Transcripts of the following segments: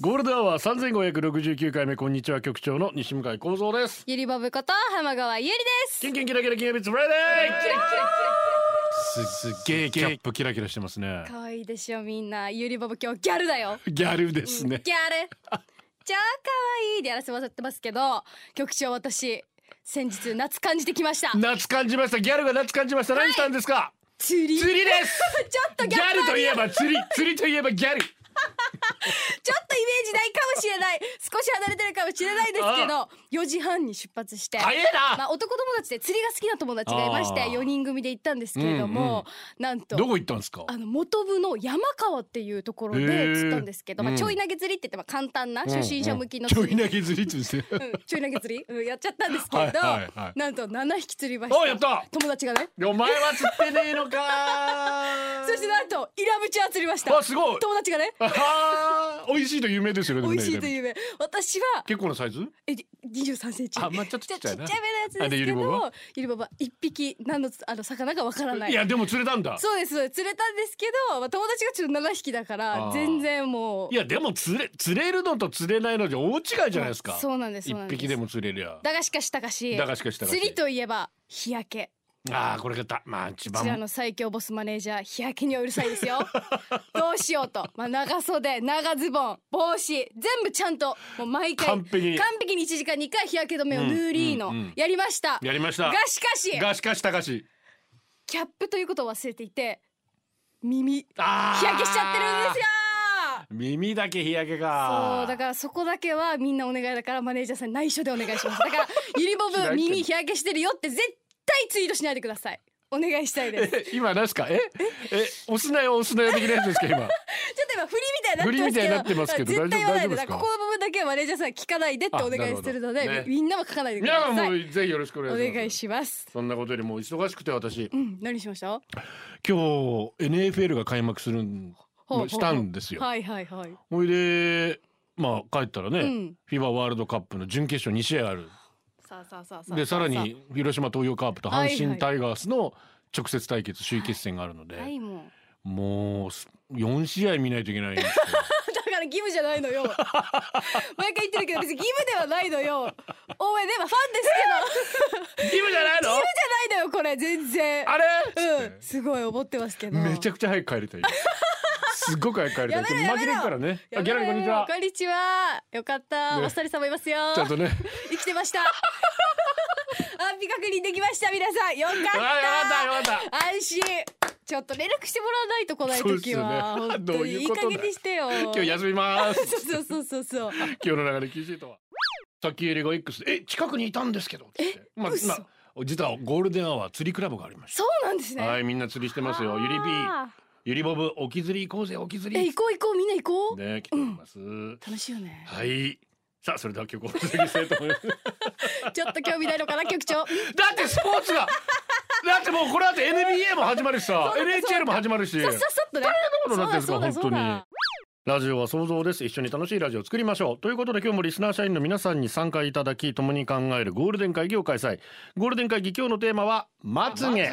ゴールデンアワー三千五百六十九回目こんにちは局長の西向井光三です。ゆりぼぶこと浜川ゆりですキンキンキラキラキラビッツフライデー。キラキラすすっげえキャップキラキラしてますね。可愛いでしょみんなゆりぼぶ今日ギャルだよギャルですね。ギャル超可愛いでやらせてもらってますけど局長私先日夏感じてきました夏感じました。ギャルが夏感じました。何したんですか？釣り釣りです。ちょっとギギャルャップあるよといえば釣り、釣りといえばギャル。ちょっとイメージないかもしれない少し離れてるかもしれないですけど4時半に出発して早えな。まあ、男友達で釣りが好きな友達がいましてあー4人組で行ったんですけれども、なんとどこ行ったんですか？あの元部の山川っていうところで釣ったんですけど、まあ、うんちょい投げ釣りって言ってまあ簡単な初心者向きのちょ釣り、い投げ釣りってですね。うん、ちょい投げ釣り、うん、やっちゃったんですけれど、はいはいはいなんと7匹釣りましたおやった。友達がねお前は釣ってねえのか。そしてなんとイラブチャー釣りましたあすごい。友達がねああ、美味しいと有名ですよね。美味しいという夢私は結構なサイズ？え23センチあ、まあちょっとちっちゃいな。ちっちゃめのやつですけどゆりぼぶは一匹何のあの魚かわからないいやでも釣れたんだ。そうです釣れたんですけど、まあ、友達がちょっと7匹だから全然もういやでも釣れ釣れるのと釣れないのじゃ大違いじゃないですか。そうなんですそうなんです一匹でも釣れりゃ。だがしかしたかしだがしかしたかし釣りといえば日焼けああこれがたまあ一番。こちらの最強ボスマネージャー日焼けにはうるさいですよ どうしようと、まあ、長袖長ズボン帽子全部ちゃんともう毎回完璧に完璧に1時間2回日焼け止めを塗ーリーの、うんうんうんやりましたやりました。がしかしがしかしたかし。キャップということを忘れていて耳日ああ。焼けしちゃってるんですよ耳だけ日焼けか。そうだからそこだけはみんなお願いだからマネージャーさんに内緒でお願いしますだからゆりぼしないけどぶ耳日焼けしてるよって絶対ツイートしないでください。お願いしたいです。え今何ですか？え？え押すなよ押すなよ的なやつですか今？ちょっと今振りみたいになってますけど。振りみたいになってますけど絶対言わないで。ここの部分だけはマネージャーさん聞かないでってお願いするのでねみんなは書かないでください。もぜひよろしくお願いします。そんなことよりも忙しくて私。うん何しました？今日 NFL が開幕するんしたんですよ。はいはいはい。ほいでまあ帰ったらね、うん。フィバワールドカップの準決勝2試合ある。でさらに広島東洋カープと阪神タイガースの直接対決首位決戦があるので、もう。4試合見ないといけないんですよ。だから義務じゃないのよ。毎回言ってるけど別に義務ではないのよ。応援ではファンですけど。義務じゃないの？義務じゃないのよこれ全然。あれ、うん。すごい思ってますけど。めちゃくちゃ早く帰りたい。すっごく早く帰りたい。紛れるからね。あギャラリーこんにちは。こ。んにちは。よかった、ね。お二人様いますよ。ちゃんとね。生きてました。安否確認できました皆さん。よかっあよかったよかった。た。安心ちょっと連絡してもらわないと来ない時は、ね本当 どういうことだにいい加減にしてよ今日休みます。そうそうそうそう 今日の流れ厳しいとは。さっきエリが X でえ近くにいたんですけどってって。まあ嘘まあ実はゴールデンアワー釣りクラブがありましそうなんですた。ねはいみんな釣りしてますよ。ゆりビーあゆりボブ沖釣り行こうぜ沖釣りーえ行。こう行こうみんな行こう、ね来ております。楽しいよねはい。さあそれでは今日ここでしたいと思います。ちょっと興味ないのかな局長だってスポーツがだってもうこの後 NBA も始まるしさ NHL も始まるし。さっさっさっとね。ことになってるんですか本当に。ラジオは想像です。一緒に楽しいラジオを作りましょう。ということで今日もリスナー社員の皆さんに参加いただき共に考えるゴールデン会議を開催。ゴールデン会議今日のテーマはまつげ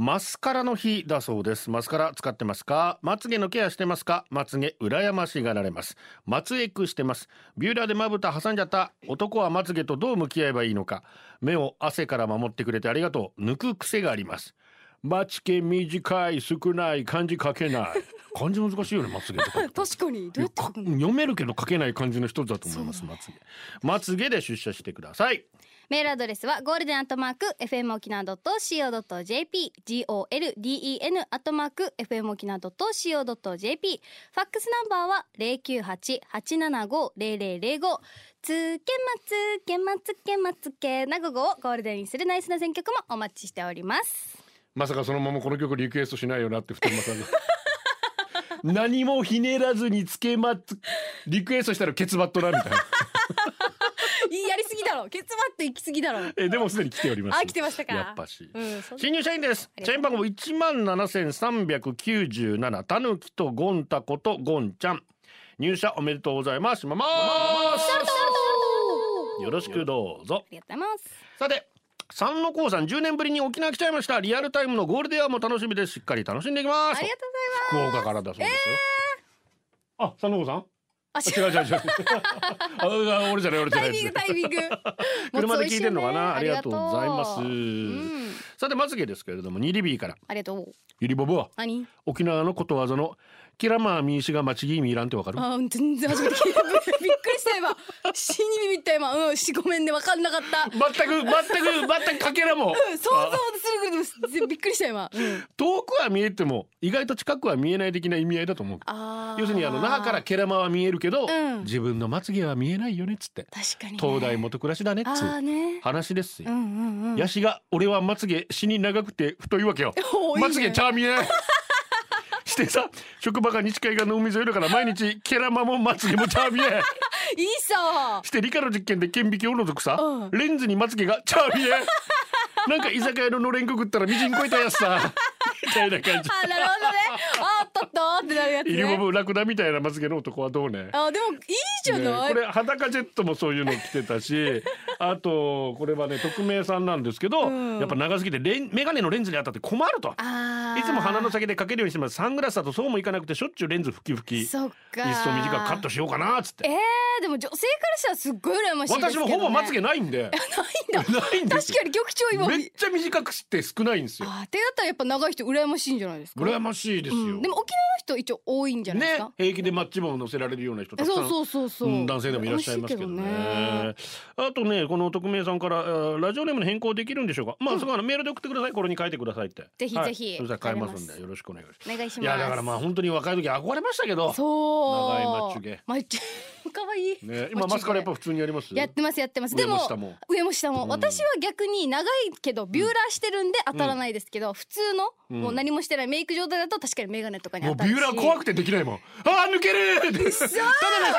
マスカラの日だそうです。マスカラ使ってますか？まつげのケアしてますか？まつげ羨ましがられます。まつエクしてます。ビューラーでまぶた挟んじゃった。男はまつげとどう向き合えばいいのか？目を汗から守ってくれてありがとう。抜く癖があります。まつげ短い少ない漢字書けない。漢字難しいよねまつげとか。確かに。読めるけど書けない漢字の一つだと思いますまつげ。まつげで出社してくださいメールアドレスはゴールデンアットマーク FM 沖縄 .co.jp golden アットマーク FM 沖縄 .co.jp ファックスナンバーは098-875-0005つけまつけまつけまつけな午後をゴールデンにするナイスな選曲もお待ちしております。まさかそのままこの曲リクエストしないよなって二人まさんが 何もひねらずにつけまつリクエストしたらケツバットなみたいな。ろケツバット行き過ぎだろえでもすでに来ております。あ来てましたか。やっぱし。うん新入社員です。ありがとう。社員番号一万七千三百九十七。たぬきとゴンタコとゴンちゃん。入社おめでとうございます。しますよろしくどうぞ。ありがとうございます。さて三の高さん10年ぶりに沖縄来ちゃいました。リアルタイムのゴールデンアも楽しみです。しっかり楽しんでいきます。ありがとうございます。福岡からだそうですよ、あ三の高さん？ああ違う違う違う。あ俺じゃない俺じゃタイミングタイミング。車で聞いてんのかな？ありがとうございます。う。ん。さてまつげですけれどもニリビーから。ありがとう。ゆりぼぶは何？沖縄のことわざのキラマーミーシが町ぎみいらんってわかる？あー全然初めて聞いた。びっくりした今。死にビビった今。うんしごめんね分かんなかった。全く全く全くかけらも。うん想像するぐらいびっくりした今、うん、遠くは見えても意外と近くは見えない的な意味合いだと思う。あー。要するにあの那覇からケラマは見えるけど、うん。自分のまつげは見えないよねっつって。確かに、ね、東大元暮らしだねっつあーうね。話ですよ、うんうんうん。ヤシが俺はまつげ死に長くて太いわけよ。おーいいね。まつげちゃ見えないしてさ職場が西海岸の海沿いだから毎日 ケラマもまつげもちゃ見えいいさ。して理科の実験で顕微鏡を除くさ、うん。レンズにまつげがちゃ見えなんか居酒屋ののれんくぐったらみじんこいたやつさ。みたいな感じ。あなるほどねあったってなるやつイリブラクダみたいなまつげの男はどうね？あでもいいじゃねない、これ裸ジェットもそういうの着てたし あとこれはね匿名さんなんですけど、うん。やっぱ長すぎてレンメガネのレンズに当たって困ると。いつも鼻の先でかけるようにしてます。サングラスだとそうもいかなくてしょっちゅうレンズ吹き吹きいっそっか。そ短くカットしようかなっつって。えー、でも女性からしたらすっごい羨ましいね、私もほぼまつげないんで。ないんだ。ないんで確かに局長今。めっちゃ短くして少ないんですよ。あってだったらやっぱ長い人羨ましいんじゃないですか？羨ましいですよ、うん、でもの人一応多いんじゃないですねか、平気でマッチ棒を乗せられるような人たくさん。そうそうそうそう、うん男性でもいらっしゃいますけどね。羨ましいあとねこの匿名さんからラジオネームの変更できるんでしょうか？まあ、そこはメールで送ってください。これに書いてくださいって。はいぜひ。ぜひそしたら変えますんでよろしくお願いします。お願いします。いやだからまあ本当に若い時憧れましたけど。そう。長いマッチュゲ。マッチュかわい。い、ね今マスカラやっぱ普通にやります？やってますやってます。で上も。上も下も、うん。私は逆に長いけどビューラーしてるんで当たらないですけど、普通の、うん。もう何もしてないメイク状態だと確かにメガネとかに当たるし。もうビューラー怖くてできないもん。あー抜ける ただでさ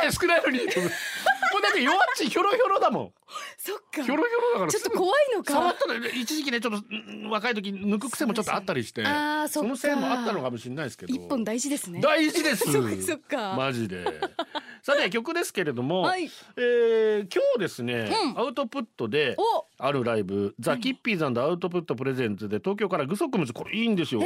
え少ないのにもうだって弱っちひょろひょろだもん。そっか。ひょろひょろだからちょっと怖いのか。触ったら一時期ねちょっとうん若い時抜く癖もちょっとあったりしてあーそっか。そのせいもあったのかもしれないですけど。一本大事ですね。大事です。そっかそっか。マジで。さて曲ですけれども、はい。えー今日ですね、うん。アウトプットでお。あるライブザ・キッピーズアウトプットプレゼンツで東京からグソクムズこれいいんですよ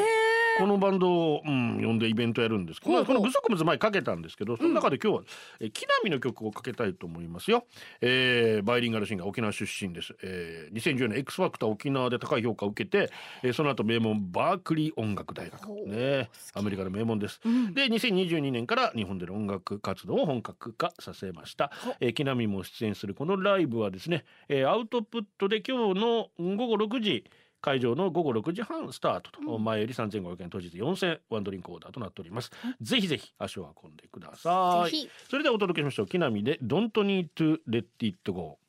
このバンドを、うん、呼んでイベントやるんですけど、まあこのグソクムズ前かけたんですけどその中で今日は、えー木並の曲をかけたいと思いますよ、えーバイリンガルシンガー沖縄出身です、えー、2010年 X ファクター沖縄で高い評価を受けて、えーその後名門バークリー音楽大学。ね。アメリカの名門です、で2022年から日本での音楽活動を本格化させました、えー、木並も出演するこのライブはですね、えーアウトプットで今日の午後6時会場の午後6時半スタートと、前より3500円当日4000ワンドリンクオーダーとなっております、ぜひぜひ足を運んでください。それではお届けしましょう。木並で Don't need to let it go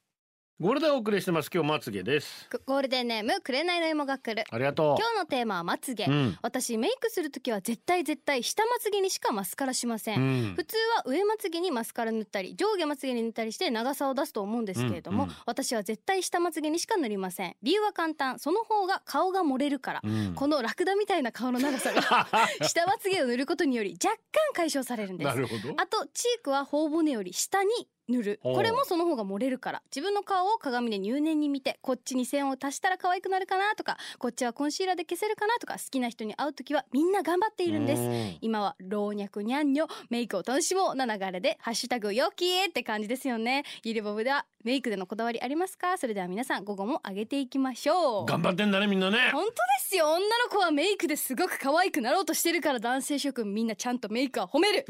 ゴールデンお送りしてます。今日まつげです。ゴールデンネーム紅の芋が来る。ありがと今日のテーマはまつげ、ううん。私メイクするときは絶対絶対下まつげにしかマスカラしません、うん。普通は上まつげにマスカラ塗ったり上下まつげに塗ったりして長さを出すと思うんですけれども、うんうん。私は絶対下まつげにしか塗りません。理由は簡単。その方が顔が漏れるから、うん。このラクダみたいな顔の長さが 下まつげを塗ることにより若干解消されるんです。なるほど。あとチークは頬骨より下に塗る。これもその方が漏れるから。自分の顔を鏡で入念に見てこっちに線を足したら可愛くなるかなとかこっちはコンシーラーで消せるかなとか好きな人に会う時はみんな頑張っているんです。うん。今は老若にゃんにょメイクを楽しもうな流れでハッシュタグよきーって感じですよね。ゆりぼぶではメイクでのこだわりありますか？それでは皆さん午後も上げていきましょう。頑張ってんだねみんなね。本当ですよ。女の子はメイクですごく可愛くなろうとしてるから男性諸君みんなちゃんとメイクは褒める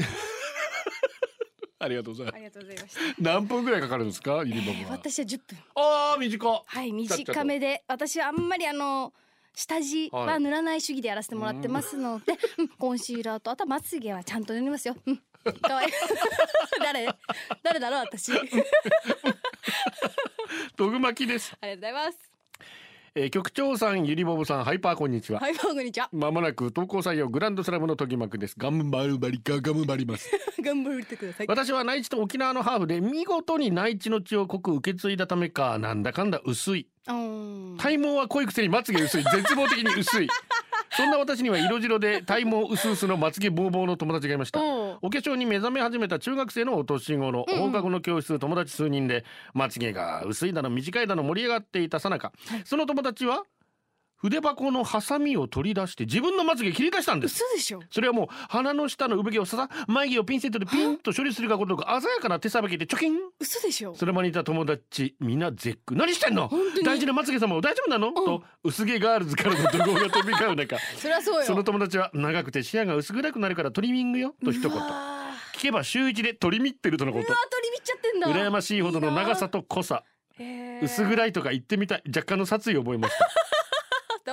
ありがとうございまありがとうございました。す何分ぐらいかかるんですか？ゆりぼぶは。私は10分。ああ短はい短めで。私はあんまりあの下地は塗らない主義でやらせてもらってますので、うんコンシーラーとあとはまつげはちゃんと塗りますよ。うん、可愛い 誰？誰だろう私？ありがとうドグマキですございます。えー局長さんゆりぼぶさんハイパーこんにちは、はいこんにちは。まもなく投稿採用グランドスラムの時幕です。ガムバルバリかガムバリます。頑張ってください。私は内地と沖縄のハーフで見事に内地の血を濃く受け継いだためかなんだかんだ薄い。うん体毛は濃いくせにまつげ薄い。絶望的に薄い。そんな私には色白で体毛薄々のまつげボーボーの友達がいました。お化粧に目覚め始めた中学生のお年頃、放課後の教室友達数人でまつげが薄いだの短いだの盛り上がっていたさなか、その友達は筆箱のハサミを取り出して自分のまつげ切り出したんです。嘘でしょ。それはもう鼻の下の産毛をささ眉毛をピンセットでピンと処理するかことか鮮やかな手さばきでチョキン。嘘でしょ。それまでいた友達みんな絶句。何してんの？大事なまつげ様大丈夫なの、と薄毛ガールズからの怒号が飛び交う中。そりゃそうよ。その友達は長くて視野が薄暗くなるからトリミングよと一言。聞けば週一でトリミってるとのこと。ーうわ取り見っちゃってんだ。羨ましいほどの長さと濃さ。薄暗いとか言ってみたい。若干の殺意を覚えました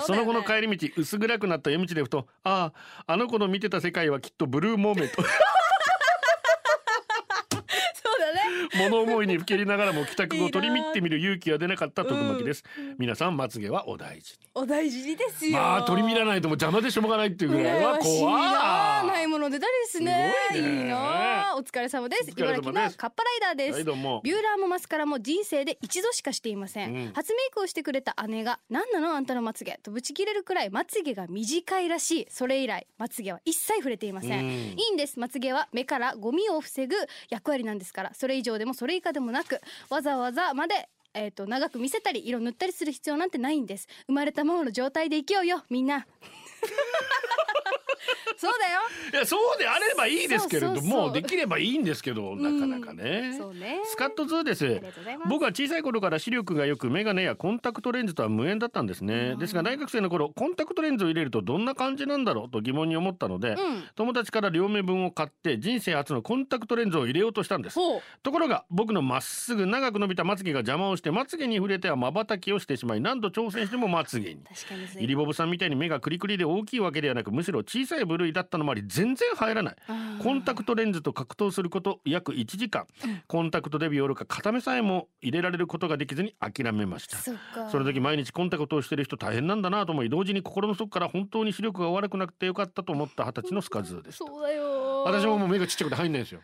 その後の帰り道薄暗くなった夜道でふとあああの子の見てた世界はきっとブルーモーメントそうだね物思いにふけりながらも帰宅後取り見ってみる勇気が出なかった徳巻です。皆さんまつげはお大事に。お大事にですよ。まあ取り見らないともう邪魔でしょうがないっていうぐらいは羨ましいなないもの出たりですね。すごいね。いなお疲れ様です。お疲れ様です。茨城のカッパライダーです、はいどうも。ビューラーもマスカラも人生で一度しかしていません、うん。初メイクをしてくれた姉が何なの？あんたのまつげ。とぶち切れるくらいまつげが短いらしい。それ以来まつげは一切触れていません、うん。いいんです。まつげは目からゴミを防ぐ役割なんですからそれ以上でもそれ以下でもなくわざわざまでえー、と長く見せたり色塗ったりする必要なんてないんです。生まれたままの状態で生きようよみんな。そうだよ。いやそうであればいいですけれどもできればいいんですけどなかなかね、そうね。スカットズーです。僕は小さい頃から視力が良く眼鏡やコンタクトレンズとは無縁だったんですね。ですが大学生の頃コンタクトレンズを入れるとどんな感じなんだろうと疑問に思ったので、うん。友達から両目分を買って人生初のコンタクトレンズを入れようとしたんです。ところが僕のまっすぐ長く伸びたまつげが邪魔をしてまつげに触れては瞬きをしてしまい何度挑戦してもまつげに。確かにイリボブさんみたいに目がクリクリで大きいわけではなくむしろ小さい部類だったのもあり全然入らない。コンタクトレンズと格闘すること約1時間、コンタクトデビューおろか片目さえも入れられることができずに諦めました。その時毎日コンタクトをしてる人大変なんだなと思い同時に心の底から本当に視力が悪くなくてよかったと思った二十歳のスカズーでした。そうだよ私ももう目がちっちゃくて入んないんですよ。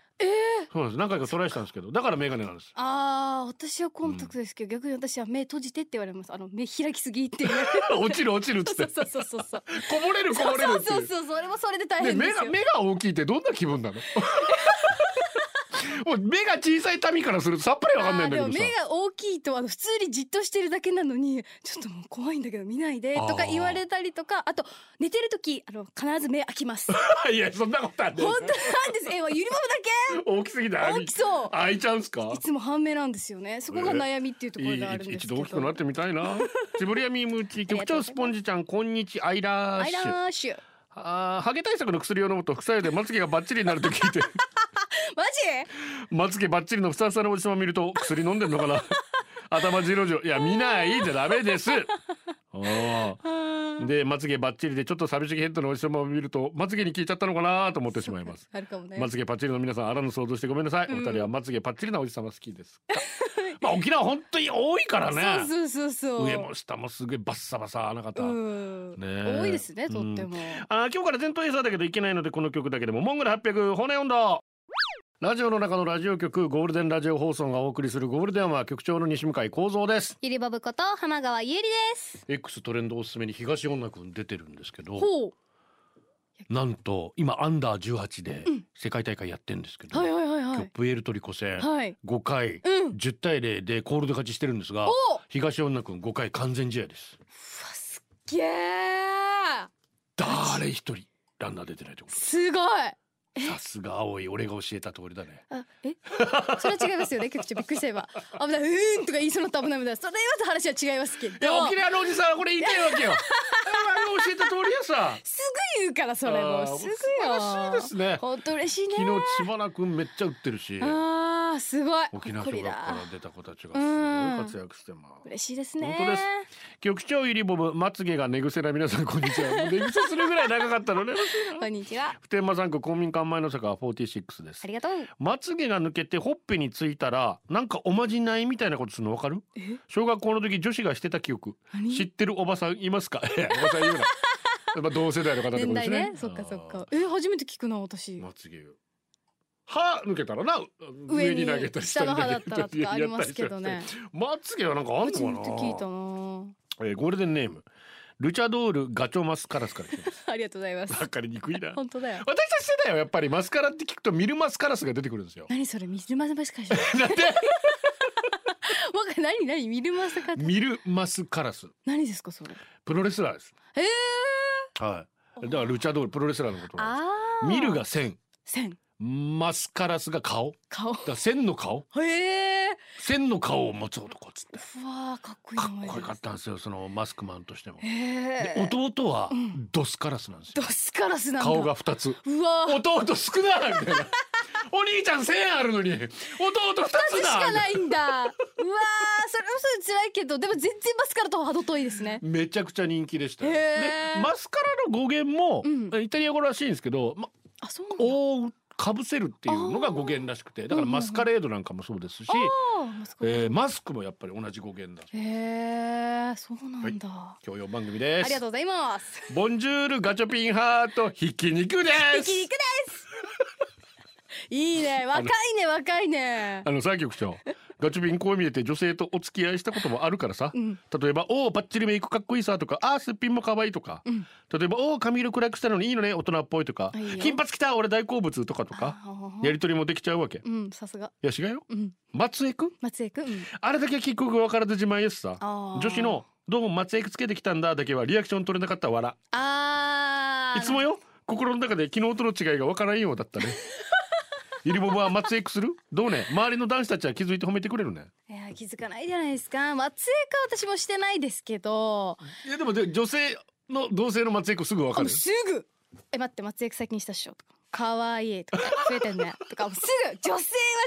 そうなんです。何回かトライしたんですけどだからメガネなんです。あー私はコンタクトですけど、逆に私は目閉じてって言われます。あの目開きすぎって 落ちる落ちるっつって。そうそうそうそうこぼれるこぼれるそうっていう。そうそうそれもそれで大で変ですよ。目が目が大きいってどんな気分なの？もう目が小さい民からするとさっぱりわかんないんだけどさ。あーでも目が大きいとあの普通にじっとしてるだけなのにちょっともう怖いんだけど見ないでとか言われたりとかあと寝てる時あの必ず目開きます。本 いやそんなことある当なんです。えゆりぼぶ大きすぎてだけ大きそう。開いちゃうんすか？いつも半目なんですよね。そこが悩みっていうところいいであるんです一けど。度大きくなってみたいな。チブリアミームーチ局長スポンジちゃんこんにちアイラアイラッシュ。あーハゲ対策の薬を飲むと副作用でまつげがバッチリになると聞いて。マジ？まつげバッチリのふさふさのおじさま見ると薬飲んでんのかな？頭ジロジロいや見ないじゃダメです。でまつげバッチリでちょっと寂しげヘッドのおじさまを見るとまつげに効いちゃったのかなと思ってしまいます。ね。まつげパッチリの皆さんあらぬ想像してごめんなさい、お二人はまつげパッチリなおじさま好きですか？まあ沖縄本当に多いからね。そうそうそう上も下もすごいバッサバサな方、うん。ねえ。多いですねとっても、あー今日から全頭エーサーだけどいけないのでこの曲だけでも。モンゴル800骨温度ラジオの中のラジオ局ゴールデンラジオ放送がお送りするゴールデンは局長の西向井光三です。ゆりぼぶこと浜川ゆりです。X トレンドおすすめに東女くん出てるんですけどほう。なんと今アンダー18で世界大会やってるんですけど、はいはいはいはい。プエルトリコ戦、はい。5回、うん。10対0でコールド勝ちしてるんですがお東女くん5回完全試合です。ゲー。誰一人ランナー出てないってこすごい。とさすが青い。俺が教えた通りだね。あえ？それは違いますよね局長びっくりした今危ない。うーんとか言いそうになった危ない危ない。それはと話は違いますけど。いや沖縄のおじさんはこれ言いたいわけよ。教えた通りやさ。すぐ言うからそれも。すぐよ。素晴らしいですね。本当嬉しいね。昨日千葉なくんめっちゃ打ってるし。あーあすごい。沖縄小学からだ出た子たちがすごい活躍してます。嬉しいですね。本当です。局長入りボブまつげが寝癖な皆さんこんにちは。寝癖するぐらい長かったのね。こんにちは。普天間産区公民館前の坂46です。ありがとう。まつげが抜けてほっぺについたらなんかおまじないみたいなことするのわかる？小学校の時女子がしてた記憶。知ってるおばさんいますか？おばさん言うな。やっぱ同世代の方って年ことですね。代ね。そっかそっか。え初めて聞くな私。まつげ歯抜けたらな上に投げたり下に投げったらとかありますけどね。まつげはなんかあんのかな。て聞いたなえーゴールデンネーム。ルチャドールガチョマスカラスから ありがとうございます。わかりにくいな。本当だよ。私たち世代はやっぱりマスカラって聞くとミルマスカラスが出てくるんですよ。何それ？ミルマスカラス なんで？わか何何？ミルマスカラス。ミルマスカラス。何ですかそれ？プロレスラーです。へえはい。だからルチャドールプロレスラーのことなんです。ミルが線線マスカラスが顔？だ顔から線の顔？へえ。線の顔を持つ男っつって。うわーかっこいい。かっこよかったんですよそのマスクマンとしても。へでえ弟はドスカラスなんですよ。ドスカラスなんだ。顔が二つ。うわー。弟少ないみたいな。お兄ちゃん千あるのに。弟二つ二つしかだないんだ。うわーそれそれ辛いけどでも全然マスカラと程遠いですね。めちゃくちゃ人気でしたでマスカラの語源も、うん。イタリア語らしいんですけど、ま、あそうなんだかぶせるっていうのが語源らしくてだからマスカレードなんかもそうですし、あーマスカラえーマスクもやっぱり同じ語源だへえそうなんだ、教養番組です。ありがとうございます。ボンジュールガチョピンハートひき肉です。ひき肉です。いいね。若いね若いね。あのさ局長ガチョピンこう見えて女性とお付き合いしたこともあるからさ、ん。例えば「おおバッチリメイクかっこいいさ」とか「あーすっぴんも可愛いとか、ん。例えば「おお髪色暗くしたのにいいのね大人っぽい」とか。あいいよ「金髪きた俺大好物」とかとかあやり取りもできちゃうわけ。うんさすが。いや違うよ。うん。松江くん？松江くん、うん、あれだけ結局分からず自慢やしさ。女子の「どうも松江くつけてきたんだ」だけはリアクション取れなかったわら。あー。いつもよ。心の中で昨日との違いが分からんようだったねゆりぼぼは松江くする？どうね？周りの男子たちは気づいて褒めてくれるね。いや気づかないじゃないですか。松江か私もしてないですけど。いやでもで女性の同性の松江くすぐ分かる？すぐ。え待って松江く先にしたっしょ？とか。可愛いとか増えてんねとかすぐ。女性は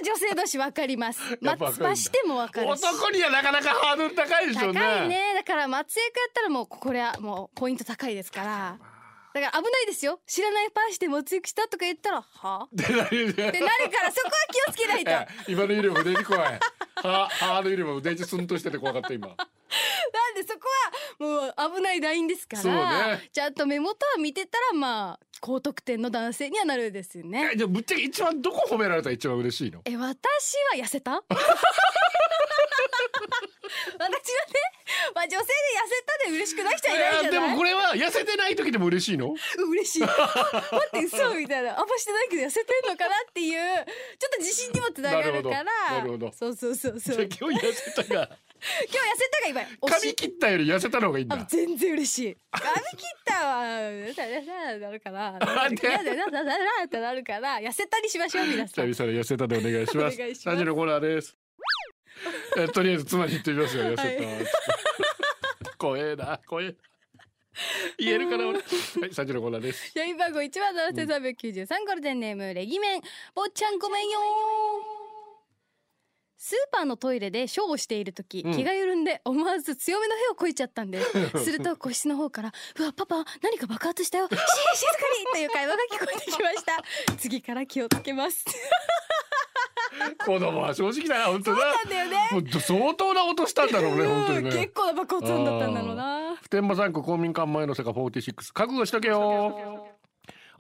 女性同士分かります。松葉しても分かるし。男にはなかなかハードル高いでしょうね。高いね。だから松江くやったらもうこれはもうポイント高いですからだから危ないですよ。知らないパーして松江くしたとか言ったらは？で何でってなるからそこは気をつけないと。今のゆりも腕に怖い。はハードゆりも腕にスンとしてて怖かった今。なんでそこはもう危ないラインですから。そうね。ちゃんと目元は見てたらまあ高得点の男性にはなるですよね。えでもぶっちゃけ一番どこ褒められたら一番嬉しいの？え私は痩せた？私はね、まあ、女性で痩せたで嬉しくない人はいないじゃない？でもこれは痩せてない時でも嬉しいの？うん嬉しい。待って嘘みたいな。あんましてないけど痩せてんのかなっていうちょっと自信にもつながるから。なるほどなるほど。そうそうそうそう。今日今日痩せたが。痩せたが今髪切ったより痩せたの方がいいんだ。あ全然嬉しい。髪切ったわ。なるからなんで嫌だななななってなるから。痩せたにしましょう皆さん。久々に痩せたでお願いします。三時のコーナーです。えとりあえず妻に言ってみますよ。痩せた、は怖えな怖えな。言えるかな俺。はい三時のコーナーです。社員番号一万七千三百九十三ゴールデンネームレギメン。坊ちゃんごめんよスーパーのトイレでショーをしている時、うん。気が緩んで思わず強めの屁をこいちゃったんです。すると個室の方から「うわパパ何か爆発したよ。し 静かに!」という会話が聞こえてきました。次から気をつけます 子供は正直だな本当だ。なんだよね。相当な音したんだろうね本当にうんね。結構な爆発音だったんだろうな普天間産区公民館前の坂46覚悟しとけよ。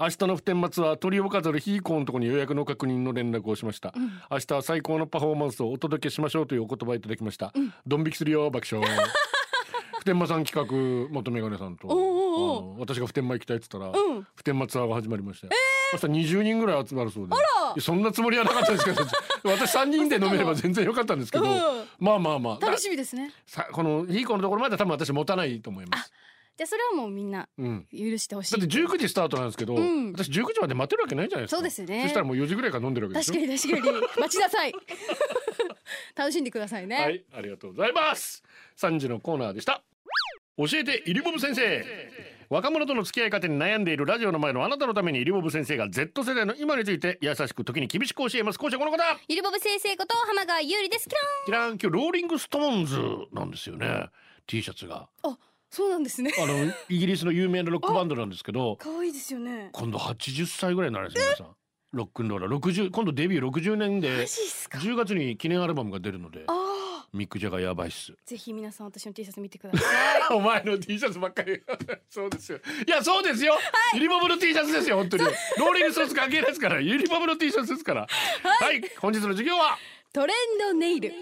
明日の普天間ツアー鳥を飾るヒーコーのところに予約の確認の連絡をしました、明日は最高のパフォーマンスをお届けしましょうというお言葉いただきました、ドン引きするよ爆笑。普天間さん企画元メガネさんとおうお私が普天間行きたいって言ったら、うん。普天間ツアーが始まりましたよ、明日20人ぐらい集まるそうで。ら。いやそんなつもりはなかったですけど。私3人で飲めれば全然よかったんですけど、うん。まあまあまあ。楽しみですね。さこのヒーコーのところまでは多分私持たないと思います。じゃあそれはもうみんなうん。許してほしい。だって19時スタートなんですけど、ん。私19時まで待てるわけないじゃないですか。そうですね。そしたらもう4時ぐらいから飲んでるわけで確かに確かに。待ちなさい。楽しんでくださいね、はいありがとうございます。3時のコーナーでした教えてイリボブ先生。若者との付き合い方に悩んでいるラジオの前のあなたのためにゆりボブ先生が Z 世代の今について優しく時に厳しく教えます。講師はこの方。ゆりぼぶ先生こと浜川優里です。キラキラン。今日ローリングストーンズなんですよね。T シャツが。ンあそうなんですね。あのイギリスの有名なロックバンドなんですけど。可愛いですよね。今度80歳ぐらいになるんですよ皆さんロックンローラー。60今度デビュー60年でマジっすか？10月に記念アルバムが出るのでミック・ジャガーやばいっす。ぜひ皆さん私の T シャツ見てください。お前の T シャツばっかり。そうですよ。いやそうですよ、ユニボブの T シャツですよ本当に。ローリングストーンズ関係ですから。ゆりボブの T シャツですから。はい、本日の授業は？トレンドネイル。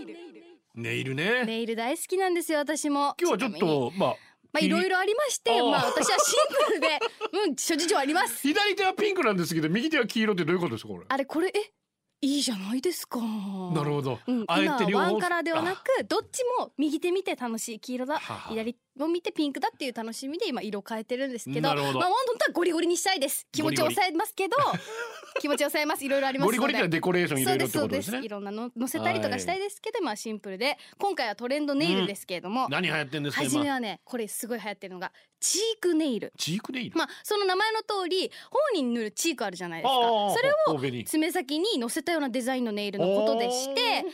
ネイルね。ネイル大好きなんですよ私も。今日はちょっとまあまあいろいろありましてまあ私はシンプルで うん諸事情あります。左手はピンクなんですけど右手は黄色ってどういうことですかこれ？あれこれえいいじゃないですか。なるほど、うん、今はワンカラーではなくどっちも右手見て楽しい黄色だ。左を見てピンクだっていう楽しみで今色変えてるんですけどなるほど。まあ本当はゴリゴリにしたいです。気持ちを抑えますけど 気持ちを抑えます。いろいろありますので。ゴリゴリってのはデコレーション入れるってことですね。い。ろんなの載せたりとかしたいですけど、まあシンプルで。今回はトレンドネイルですけれども、何流行ってんですか今？初めはねこれすごい流行ってるのがチークネイル。チークネイル、まあその名前の通り頬に塗るチークあるじゃないですか。ああそれを欧米に。爪先に乗せたようなデザインのネイルのことでして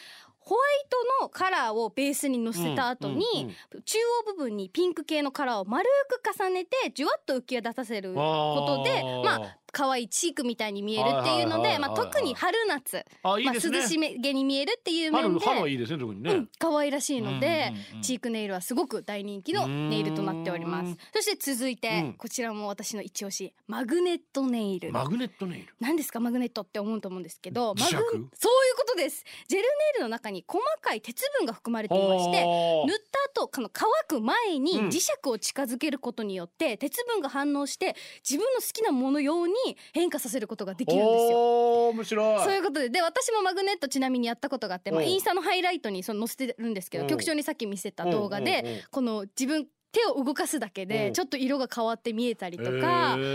ホワイトのカラーをベースにのせた後に、中央部分にピンク系のカラーを丸く重ねてじゅわっと浮き出させることでまあ可愛いチークみたいに見えるっていうので、まあ、特に春夏、まあ、涼しげに見えるっていう面春で春はいいですね特にね、うん、可愛らしいので、うんうんうんチークネイルはすごく大人気のネイルとなっております。うん。そして続いて、うん。こちらも私の一押しマグネットネイル。マグネットネイル。何ですかマグネットって思うと思うんですけどマグ磁石？そういうことです。ジェルネイルの中に細かい鉄分が含まれていましてはあ塗った後この乾く前にうん。磁石を近づけることによって鉄分が反応して自分の好きなものように変化させることができるんですよ。面白い。そういうことで。で私もマグネットちなみにやったことがあって、まあ、うん。インスタのハイライトにその載せてるんですけどうん。局長にさっき見せた動画でこの自分手を動かすだけうん。でちょっと色が変わって見えたりとか。え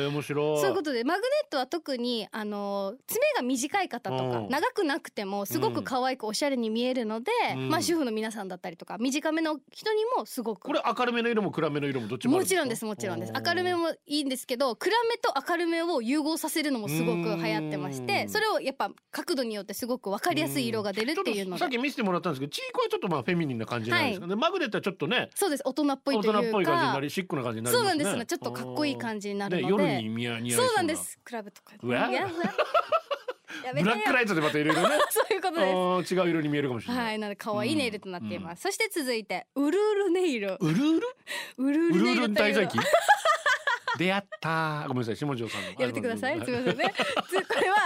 ー、面白い。そういうことでマグネットは特にあの爪が短い方とかうん。長くなくてもすごく可愛くおしゃれに見えるので、うん。まあ主婦の皆さんだったりとか短めの人にもすごくこれ明るめの色も暗めの色もどっちももちろんですもちろんです。明るめももいいんですけど暗めと明るめを融合させるのもすごく流行ってましてうん。それをやっぱ角度によってすごく分かりやすい色が出るっていうので。さっき見せてもらったんですけどチークはちょっとまあフェミニンな感じなんですか？ね、マグネットはちょっとね。そうです。大人っぽい大という人っぽい感じになかりシックな感じになりますね。そうなんですちょっとかっこいい感じになるので。夜に似合似合いそうなんです。クラブとか。ブラックライトでまた入れるね。そういうことです。違う色に見えるかもしれない、はい、なので可愛いネイルとなっています。そして続いてウルールネイル。うるうる？ウルーうるうルネイルというの。はる滞在期出会った。ごめんなさい下條さんの。やめてください。あすみませんね。つこれは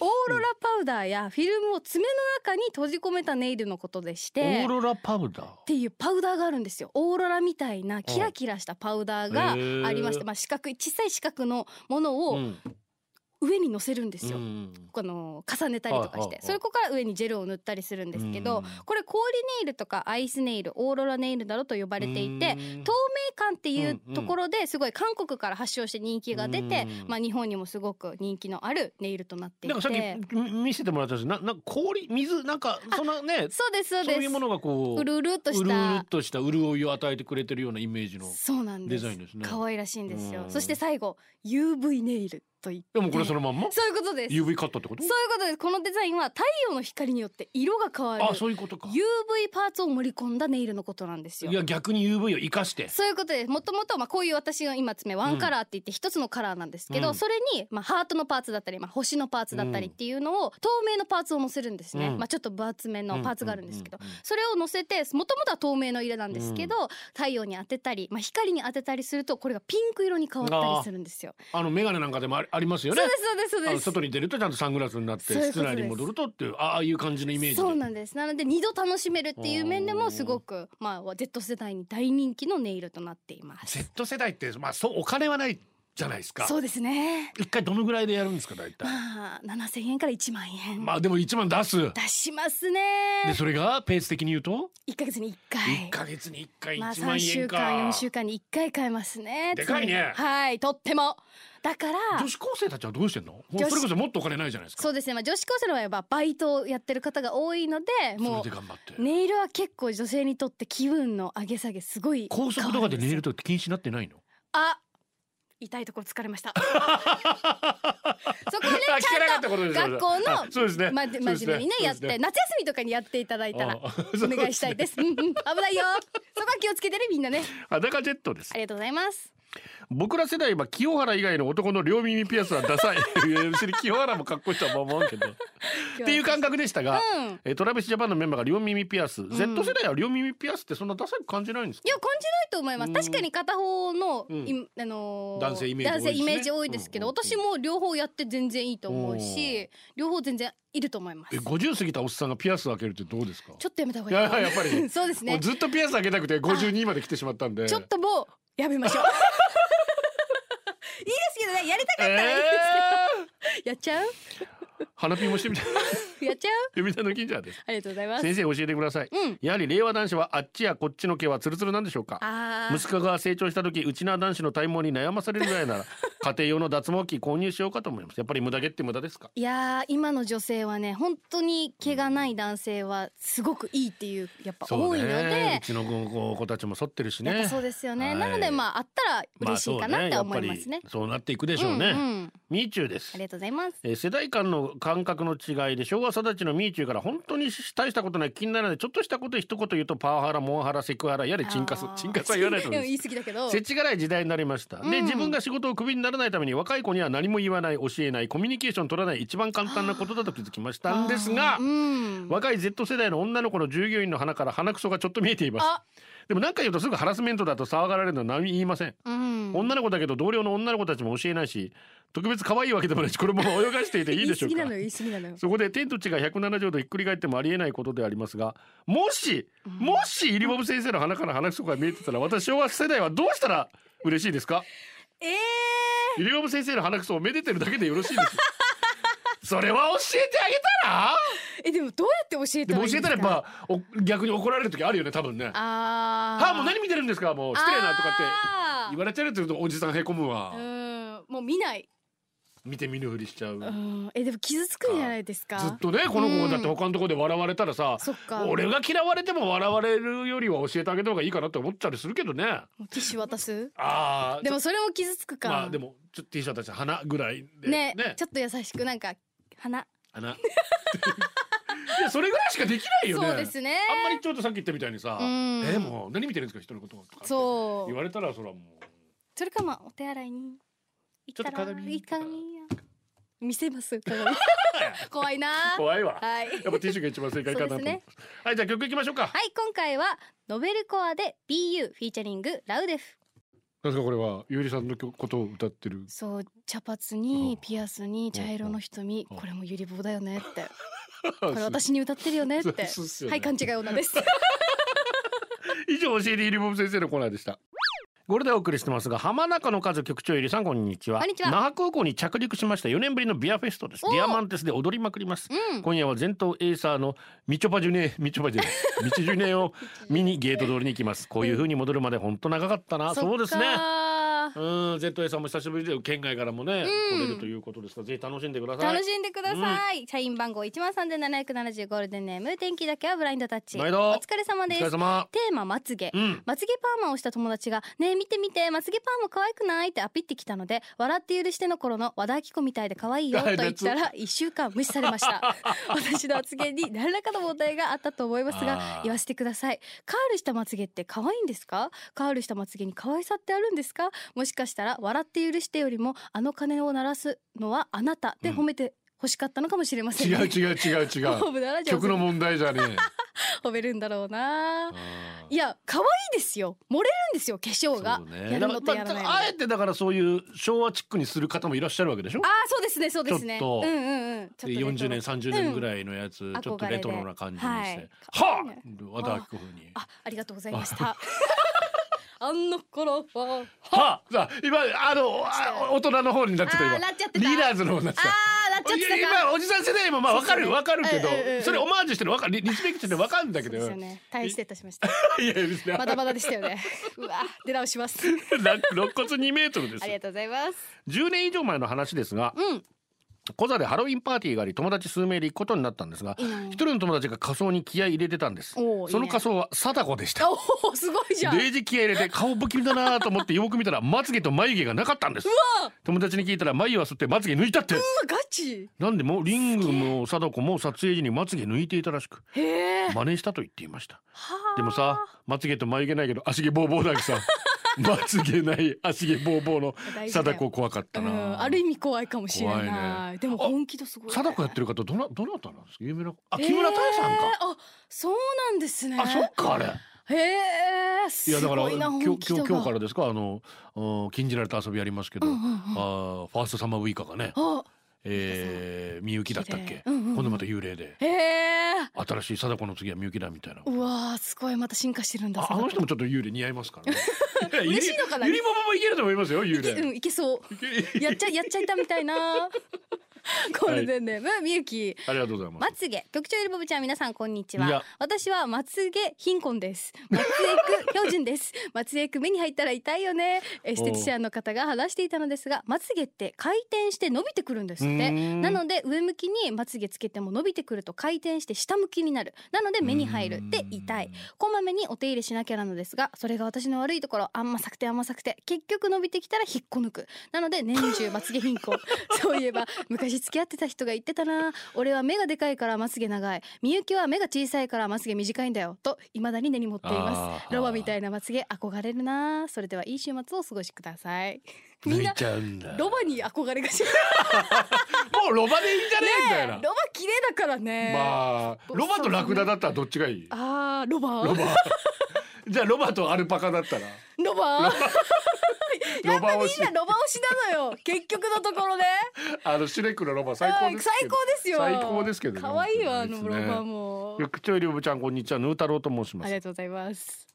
オーロラパウダーやフィルムを爪の中に閉じ込めたネイルのことでしオて。ーロラパウダー？っていうパウダーがあるんですよ。オーロラみたいなキラキラしたパウダーがありまして、まあ、四角い小さい四角のものうをん上に乗せるんですよ、うんこの重ねたりとかして、それこから上にジェルを塗ったりするんですけど、うん。これ氷ネイルとかアイスネイルオーロラネイルなどと呼ばれていてうん。透明感っていうところですごい韓国から発祥して人気が出て、うん。まあ、日本にもすごく人気のあるネイルとなっていなんかさてっきみ見せてもらったんですななんか氷水なんかそんなねそうですそうです。そういうものがこううるうるっとしうるうるたっとした潤いを与えてくれてるようなイメージのそうなんです。デザインですね。可愛らしいんですよ。うん。そして最後 UV ネイルといってでもこれそのまんま？そういうことです。UV カットってこと？そういうことです。このデザインは太陽の光によって色が変わるあそういうことか。UV パーツを盛り込んだネイルのことなんですよ。いや逆に UV を生かして。そういうことです。もともとまあこういう私が今爪ワンカラーって言って一つのカラーなんですけど、うん。それにまあハートのパーツだったり、まあ、星のパーツだったりっていうのを透明のパーツを乗せるんですね、うん。まあちょっと分厚めのパーツがあるんですけど、うんうんうんうん。それを乗せてもともとは透明の色なんですけど、太陽に当てたり、まあ、光に当てたりするとこれがピンク色に変わったりするんですよ。あのメガネなんかでもありありますよね。そうですそうですそうです。外に出るとちゃんとサングラスになってそういうことです。室内に戻るとっていうああいう感じのイメージで。そうなんです。なので二度楽しめるっていう面でもすごくまあ Z 世代に大人気のネイルとなっています。Z 世代ってまあそうお金はないじゃないですか。そうですね。一回どのぐらいでやるんですか大体？まあ七千円から一万円、まあでも1万出す。出しますね。でそれがペース的に言うと？一ヶ月に一回。1ヶ月に1回まあ1万三週円か、間四週間に一回買えますね。でかいね。はいとっても。だから女子高生たちはどうしてんの？それこそもっとお金ないじゃないですか。そうですね。まあ女子高生の場合はバイトをやってる方が多いのでもそれで頑張って。うネイルは結構女性にとって気分の上げ下げすごい高速とかでネイルととか禁止になってないの？あ痛いところ疲れました。そこをねちゃんと学校のあそうですね。ま真面目にね。やって夏休みとかにやっていただいたらあ お願いしたいです。うんうん。危ないよ。そこは気をつけてねみんなね。裸ジェットです。ありがとうございます僕ら世代は清原以外の男の両耳ピアスはダサい。別に清原もかっこいいとは思うけど。っていう感覚でしたが、うん。えートラビスジャパンのメンバーが両耳ピアス、Z 世代は両耳ピアスってそんなダサく感じないんですか？いや感じないと思います。うん。確かに片方の、うん。いあのー男性イメージ多いですね。男性イメージ多いですけど、うん。うんうん私も両方やって全然いいと思うし両方全然いると思います。え50過ぎたおっさんがピアス開けるってどうですか？ちょっとやめた方いがいいやいややっぱり そうですね。もうずっとピアス開けたくて52まで来てしまったんで。ちょっともうやめましょう。いいですけどねやりたかったらいいですけど、やっちゃう？えー花ピンもしてみたい。やっちゃう？読谷の金者です。ありがとうございます。先生教えてください、うん。やはり令和男子はあっちやこっちの毛はツルツルなんでしょうか？息子が成長した時うちな男子の体毛に悩まされるぐらいなら 家庭用の脱毛器購入しようかと思います。やっぱり無駄毛って無駄ですか？いやー今の女性はね本当に毛がない男性はすごくいいっていうやっぱ多いのでうちの子子たちも剃ってるしね。やっぱそうですよね、はい。なのでまああったら嬉しいかなって思いますね,、まあそうやっぱりそうなっていくでしょうね、うんうん。ミーチューです。ありがとうございます。えー世代間の感覚の違いで昭和育ちのミーチューから本当に大したことない気にならないちょっとしたこと一言言うとパワハラモンハラセクハラやれチンカスチンカスは言わないと思いいます。過ぎだけど。世知辛い時代になりました、でうん。自分が仕事をクビにならないために若い子には何も言わない教えないコミュニケーション取らない一番簡単なことだと気づきましたんですが若い Z 世代の女の子の従業員の鼻から鼻くそがちょっと見えています。あでも何か言うとすぐハラスメントだと騒がれるのは何も言いません。女の子だけど同僚の女の子たちも教えないし特別可愛いわけでもないしこれも泳がしていていいでしょう そこで天と地が170度ひっくり返ってもありえないことでありますがもし、もしイリボブ先生の鼻から鼻くそが見えてたら私昭和世代はどうしたら嬉しいですか？ええイリボブ先生の鼻くそをめでてるだけでよろしいです。それは教えてあげたら？えでもどうやって教えたら教えたらやっぱお逆に怒られる時あるよね多分ね。あーはあもう何見てるんですか？もう失礼なとかってあー。言われてるって言うとおじさんへこむわ、うん。もう見ない、見て見ぬふりしちゃう、うん、えでも傷つくんじゃないですか？ずっとねこの子がだって他のところで笑われたらさ、そっか。俺が嫌われても笑われるよりは教えてあげた方がいいかなって思ったりするけどね。ティッシュ渡す？ああでもそれも傷つくか、まあでもちょっと T シャツたち鼻ぐらいでね。ねちょっと優しくなんか鼻？鼻。いやそれぐらいしかできないよね。そうですね。あんまりちょっとさっき言ったみたいにさ「うんえもう何見てるんですか？人のこと」とかそう。言われたらそれはもう。それかまあお手洗いにちょっと鏡鏡見せます 鏡。怖いな怖いわ。はい。やっぱティッシュが一番正解かなとはいじゃあ曲いきましょうか。はい今回はノベルコアで BU フィーチャリングラウデフ。なんかこれはゆうりさんの曲ことを歌ってる。そう茶髪にピアスに茶色の瞳。うんこれもゆり棒だよねって。これ私に歌ってるよねって。はい勘違い女です。以上教えているボブ先生のコーナーでしたゴールでお送りしてますが浜中の数局長ゆりさんこんにちは。こんにちは。那覇空港に着陸しました4年ぶりのビアフェストです。ディアマンテスで踊りまくります、うん。今夜は全頭エーサーのみちょぱジュネみちょぱジュネみちジュネを見にゲート通りに行きます。こういう風に戻るまで本当長かったな。そうですねうん、ゼット A さんも久しぶりで県外からもね、うん。来れるということですから、ぜひ楽しんでください。楽しんでください、社員番号一万三千七百七十ゴールデンネーム天気だけはブラインドタッチ。お疲れ様おです。疲れ様。テーマまつげ、うん。まつげパーマをした友達が「ねえ見て見てまつげパーマ可愛くない?」ってアピってきたので「笑って許して」の頃の和田アキ子みたいで可愛いよと言ったら1週間無視されました。私の発言に何らかの問題があったと思いますあがー。言わせてください。カールしたまつげって可愛いんですか？カールしたまつげに可愛さってあるんですか？もしかしたら笑って許してよりもあの鐘を鳴らすのはあなたで褒めて欲しかったのかもしれません、ね。違う違う違う違 褒う。曲の問題じゃねえ。褒めるんだろうな。いや可愛いですよ。漏れるんですよ化粧が、ね。まああえてだからそういう昭和チックにする方もいらっしゃるわけでしょ？ああそうですねそうですね。ちょっと。うんうんうん。ちょっとでレトロ40年30年ぐらいのやつ、んちょっとレトロな感じにして、はい。はねあ和田アキ子風に。あありがとうございましたあの頃は。はあさあ今あのあ大人の方になってた今あーなっちゃってた。リーダーズの方になってた。あーなっちゃってたか。今おじさん世代もまあわかるわかるけどうんうんうん。それオマージュしてるわかるリリスペクトしてるわかるんだけど。そうですよね。大変失礼いたしましたいや別にまだまだでしたよね。うわ出直します。な肋骨2メートルですありがとうございます。10年以上前の話ですがうん小座でハロウィンパーティーがあり友達数名で行くことになったんですがいいな。一人の友達が仮装に気合い入れてたんです。その仮装は貞子でした。おおすごいじゃん。デージ気合い入れて顔不気味だなと思ってよく見たらまつげと眉毛がなかったんです。友達に聞いたら眉は吸ってまつげ抜いたって。うわガチ。なんでもリングも貞子も撮影時にまつげ抜いていたらしくへえ。真似したと言っていました。はあ。でもさまつげと眉毛ないけど足毛ボーボーだけさまつげない足毛ボーボーの貞子怖かったうなんある意味怖いかもしれない。怖いね。でも本気度すごい。ね貞子やってる方どなどなたなんですか？有名なあえー木村多江さんか、あそうなんですね。あそっかあれ。へえいすやだからごいな今日今日今日からですか？あのうん禁じられた遊びやりますけど、うんうんうん。あーファーストサマーウイカがね。あえー、みゆきだったっけ、うんうんうん。今度また幽霊で。へえ新しい貞子の次はみゆきだみたいな。うわーすごい。また進化してるんだああの人もちょっっと幽霊似合いますからね。嬉しいのかな？ゆりゆりもいけると思いますよ幽霊。うんいけそう。やっちゃやっちゃいたみたいな。ゴールデンネームみゆき。ありがとうございます。まつげ。局長ゆりぼぶちゃん皆さんこんにちは。私はまつげ貧困です。まつげく標準です。まつげく目に入ったら痛いよね。エステティシャンの方が話していたのですがまつげって回転して伸びてくるんですっうてなので上向きにまつげつけても伸びてくると回転して下向きになる。なので目に入る。で痛い。こまめにお手入れしなきゃなのですがそれが私の悪いところあんまさくてあんまさくて結局伸びてきたら引っこ抜く。なので年中まつげ貧困。そういえば昔付き合ってた人が言ってたな。俺は目がでかいからまつげ長い。みゆきは目が小さいからまつげ短いんだよ。と未だに根に持っています。ロバみたいなまつげ憧れるな。それではいい週末をお過ごしくださいみんなちゃうんだ。ロバに憧れがち。もうロバでいいんじゃねえみたいな。ロバ綺麗だからね。まあロバとラクダだったらどっちがいい？あーロバ？ロバ。じゃあロバとアルパカだったら？ロバ？やっぱみんなロバ推し。なのよ。結局のところねあのシュレックのロバ最高です最高ですよ。最高ですけどね。可愛いわあのロ本当にね。バも。局長りょぶちゃんこんにちは。ヌー太郎と申します。ありがとうございます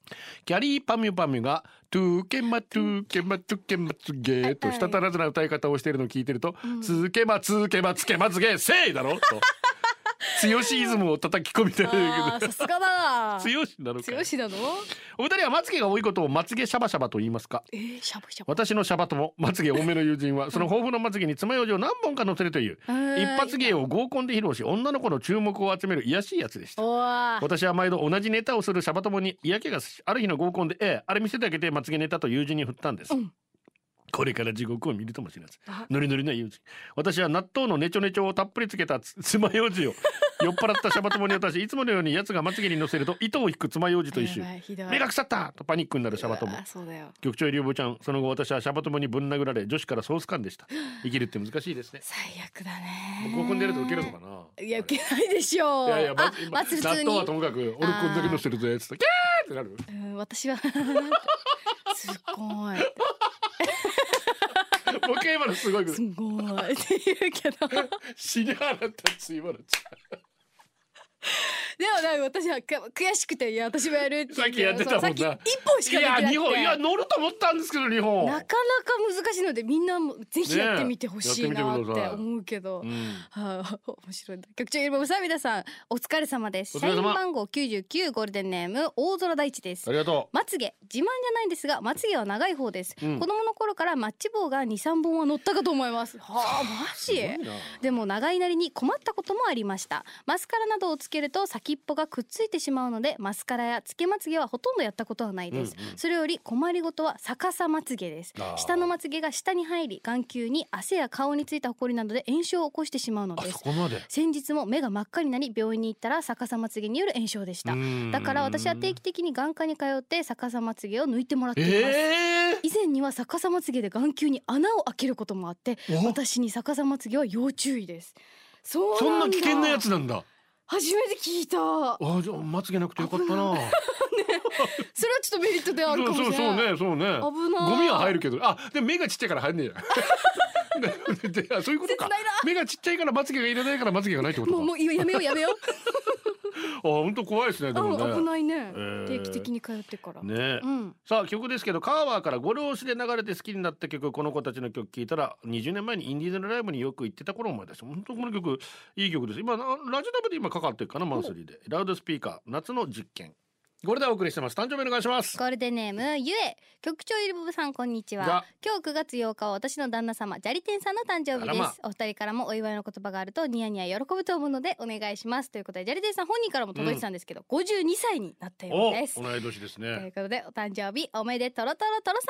キャリーパミュパミュがトゥーケマトゥーケマトゥケマツゲーとしたたらずな歌い方をしているのを聞いてると、つけまつけまつけまつげせいだろ？と強しイズムを叩き込みたいあーさすがだ。な強しなのか。強しなの？お二人はまつげが多いことをまつげシャバシャバと言いますか。えー、しゃぶしゃぶ私のシャバ友まつげ多めの友人はその豊富なまつげに爪楊枝を何本か乗せるという一発芸を合コンで披露し女の子の注目を集める癒やしいやつでした。私は毎度同じネタをするシャバ友に嫌気がある日の合コンで「ええあれ見せてあげてまつげネタ」と友人に振ったんです、うんこれから地獄を見るともしれずあノリノリな友人私は納豆のネチョネチョをたっぷりつけたつ 爪楊枝を 酔っ払ったシャバ友に渡しいつものように奴がまつげに乗せると糸を引く爪楊枝と一緒。目が腐ったとパニックになるシャバ友うわそうだよ。局長入りおぼちゃんその後私はシャバ友にぶん殴られ女子からソース感でした。生きるって難しいですね。最悪だね。合コンでやると受けるのかな？いや受けないでしょう。いやいやまあまず普通納豆はとにもかく俺こんだけ乗せるぜっつってキャーってなる。うん私は すっごい。もう一回今のすごいすごい。って言うけど。死に払ったつ 今のなんか私はか悔しくていや私もやるって言さっきやってたもんな。さっき一本しいやかできなくて。日本いや乗ると思ったんですけど日本。なかなか難しいのでみんなもぜひやってみてほしいなって思うけど、うん。はあ、面白い。な局長ゆりぼぶさん皆さんお疲れ様です。社員番号99ゴールデンネーム大空大地です。ありがとまつげ自慢じゃないんですがまつげは長い方です、うん。子供の頃からマッチ棒が23本は乗ったかと思います。はあマジ？でも長いなりに困ったこともありました。マスカラなどをつけると先っぽがくっついてしまうのでマスカラやつけまつげはほとんどやったことはないです、うんうん。それより困りごとは逆さまつげです。下のまつげが下に入り眼球に汗や顔についたホコリなどで炎症を起こしてしまうのあです。そこまで。先日も目が真っ赤になり病院に行ったら逆さまつげによる炎症でした。だから私は定期的に眼科に通って逆さまつげを抜いてもらっています、え以前には逆さまつげで眼球に穴を開けることもあってお私に逆さまつげは要注意です。そんな危険なやつなんだ初めて聞いた。あじゃあまつげなくてよかったな。それはちょっとメリットであるかもしれないそうねそうね。危ない。ゴミは入るけど。あでも目がちっちゃいから入んねえや。であそういうことか。目がちっちゃいからまつげがいらないからまつげがないってことか。もうもうやめようやめよう。あ本当怖いですねでもね。あ危ないね、えー。定期的に通ってから、ね。うん。さあ曲ですけどカーバーからゴル押しで流れて好きになった曲この子たちの曲聴いたら20年前にインディーズのライブによく行ってた頃を思い出した本当この曲いい曲です。今なラジオダブで今かかってるかなマンスリーで。ラウドスピーカー夏の実験これでお送りしてます。誕生日お願いします。ゴールデンネームゆえ。局長ゆりぼぶさんこんにちは。今日9月8日は私の旦那様ジャリテンさんの誕生日であらますお二人からもお祝いの言葉があるとニヤニヤ喜ぶと思うのでお願いします。ということでジャリテンさん本人からも届いてたんですけど、52歳になったよおうです。同い年ですといねうことでお誕生日おめでとろとろとろさ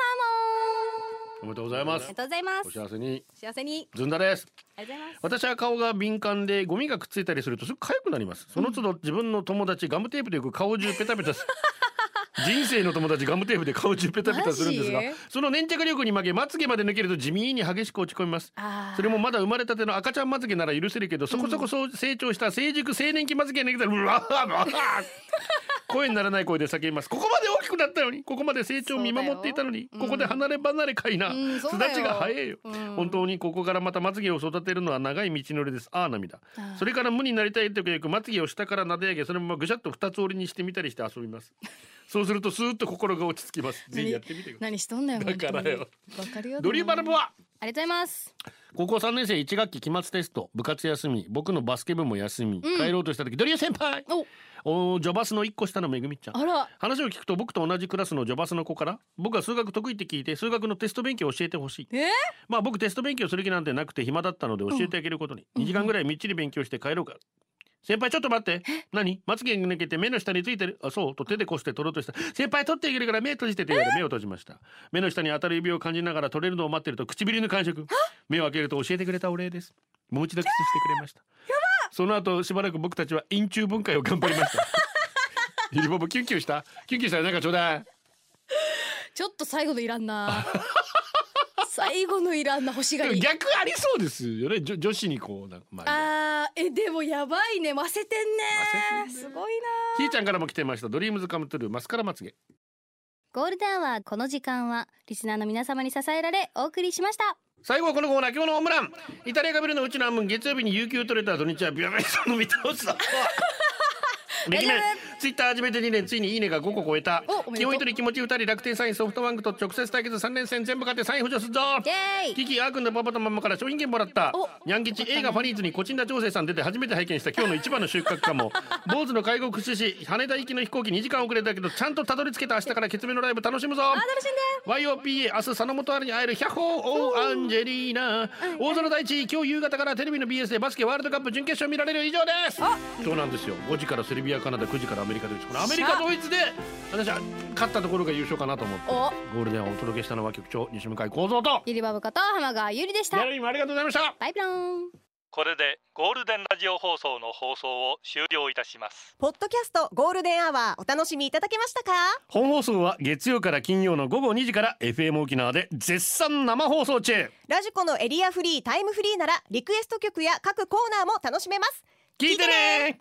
おめでとうございます。ありがとうございまおす幸せに。幸せに。ずんだです。ありがとうございます。私は顔が敏感でゴミがくっついたりするとすぐ痒くなります。その都度自分の友達ガムテープでよく顔中ペタペタす人生の友達ガムテープで顔中ペタペタするんですがその粘着力に負けまつげまで抜けると地味に激しく落ち込みます。それもまだ生まれたての赤ちゃんまつげなら許せるけどそこそこそう成長した成熟青年期まつげが抜けたらうわーうわー声にならない声で叫びます。ここまで大きくなったのにここまで成長を見守っていたのにここで離れ離れかいな、うんそうだよ。巣立ちが早いよ、うん。本当にここからまたまつげを育てるのは長い道のりです。ああ涙それから無になりたい時よくまつげを下から撫で上げそのままぐしゃっと二つ折りにしてみたりして遊びます。そ うするとスーッと心が落ち着きます。ぜひやってみてください。何しとんだよだからよ。わかるよドリーバルブは？ありがとうございます。高校3年生1学期期末テスト。部活休み。僕のバスケ部も休み、うん。帰ろうとした時ドリュー先輩。お。ジョバスの1個下のめぐみちゃん。話を聞くと僕と同じクラスのジョバスの子から僕は数学得意って聞いて数学のテスト勉強を教えてほしい。え？まあ僕テスト勉強する気なんてなくて暇だったので教えてあげることに、2時間ぐらいみっちり勉強して帰ろうか先輩ちょっと待って。何？まつげが抜けて目の下についてる？あそう？と手でこして取ろうとした。先輩取ってあげるから目閉じてって言われ目を閉じました。目の下に当たる指を感じながら取れるのを待ってると唇の感触。目を開けると教えてくれたお礼です。もう一度キスしてくれました。その後しばらく僕たちは陰中分解を頑張りました。ゆりぼぶキュンキュンした？キュンキュンしたらなんかちょうだい。ちょっと最後のいらんな最後のいらんな欲しがり。逆ありそうですよね。女女子にこうなんか、まあ、あーえでもやばいね。ませてんね。ませてんね。すごいな。ひーちゃんからも来てました。ドリームズカムトゥルーマスカラまつげ。ゴールデンアワーこの時間はリスナーの皆様に支えられお送りしました。最後はこのコーナー今日のホームラン。イタリアがビルのうちの半分月曜日に有給取れた土日はビアベイソンの見倒しだ歴年ツイッター始めて2年ついにいいねが5個超えた。おおめでとう。基本一人気持ち2人楽天サインソフトバンクと直接対決3連戦全部勝って3位浮上するぞキキアー君のパパとママから商品券もらった。お。ニャン吉映画ファニーズにコチンダ調整さん出て初めて拝見した今日の一番の収穫かも。坊主の介護を駆使し羽田行きの飛行機2時間遅れたけどちゃんとたどり着けた明日から決めのライブ楽しむぞ。あ楽しんで。YOPA 明日佐野元春に会えるヒャッホーオーアンジェリーナ。大園大地今日夕方からテレビの BS でバスケワールドカップ準決勝見られる以上ですそうなん。ですよ5時からセルビアカナダ9時からアメリカドイツこのアメリカドイツで私は勝ったところが優勝かなと思ってお。ゴールデンをお届けしたのは局長西向井幸三とゆりぼぶこと浜川ゆりでした。ありがとうございました。バイバイこれでゴールデンラジオ放送の放送を終了いたします。ポッドキャストゴールデンアワーお楽しみいただけましたか？本放送は月曜から金曜の午後2時から FM 沖縄で絶賛生放送中。ラジコのエリアフリータイムフリーならリクエスト曲や各コーナーも楽しめます。聞いてね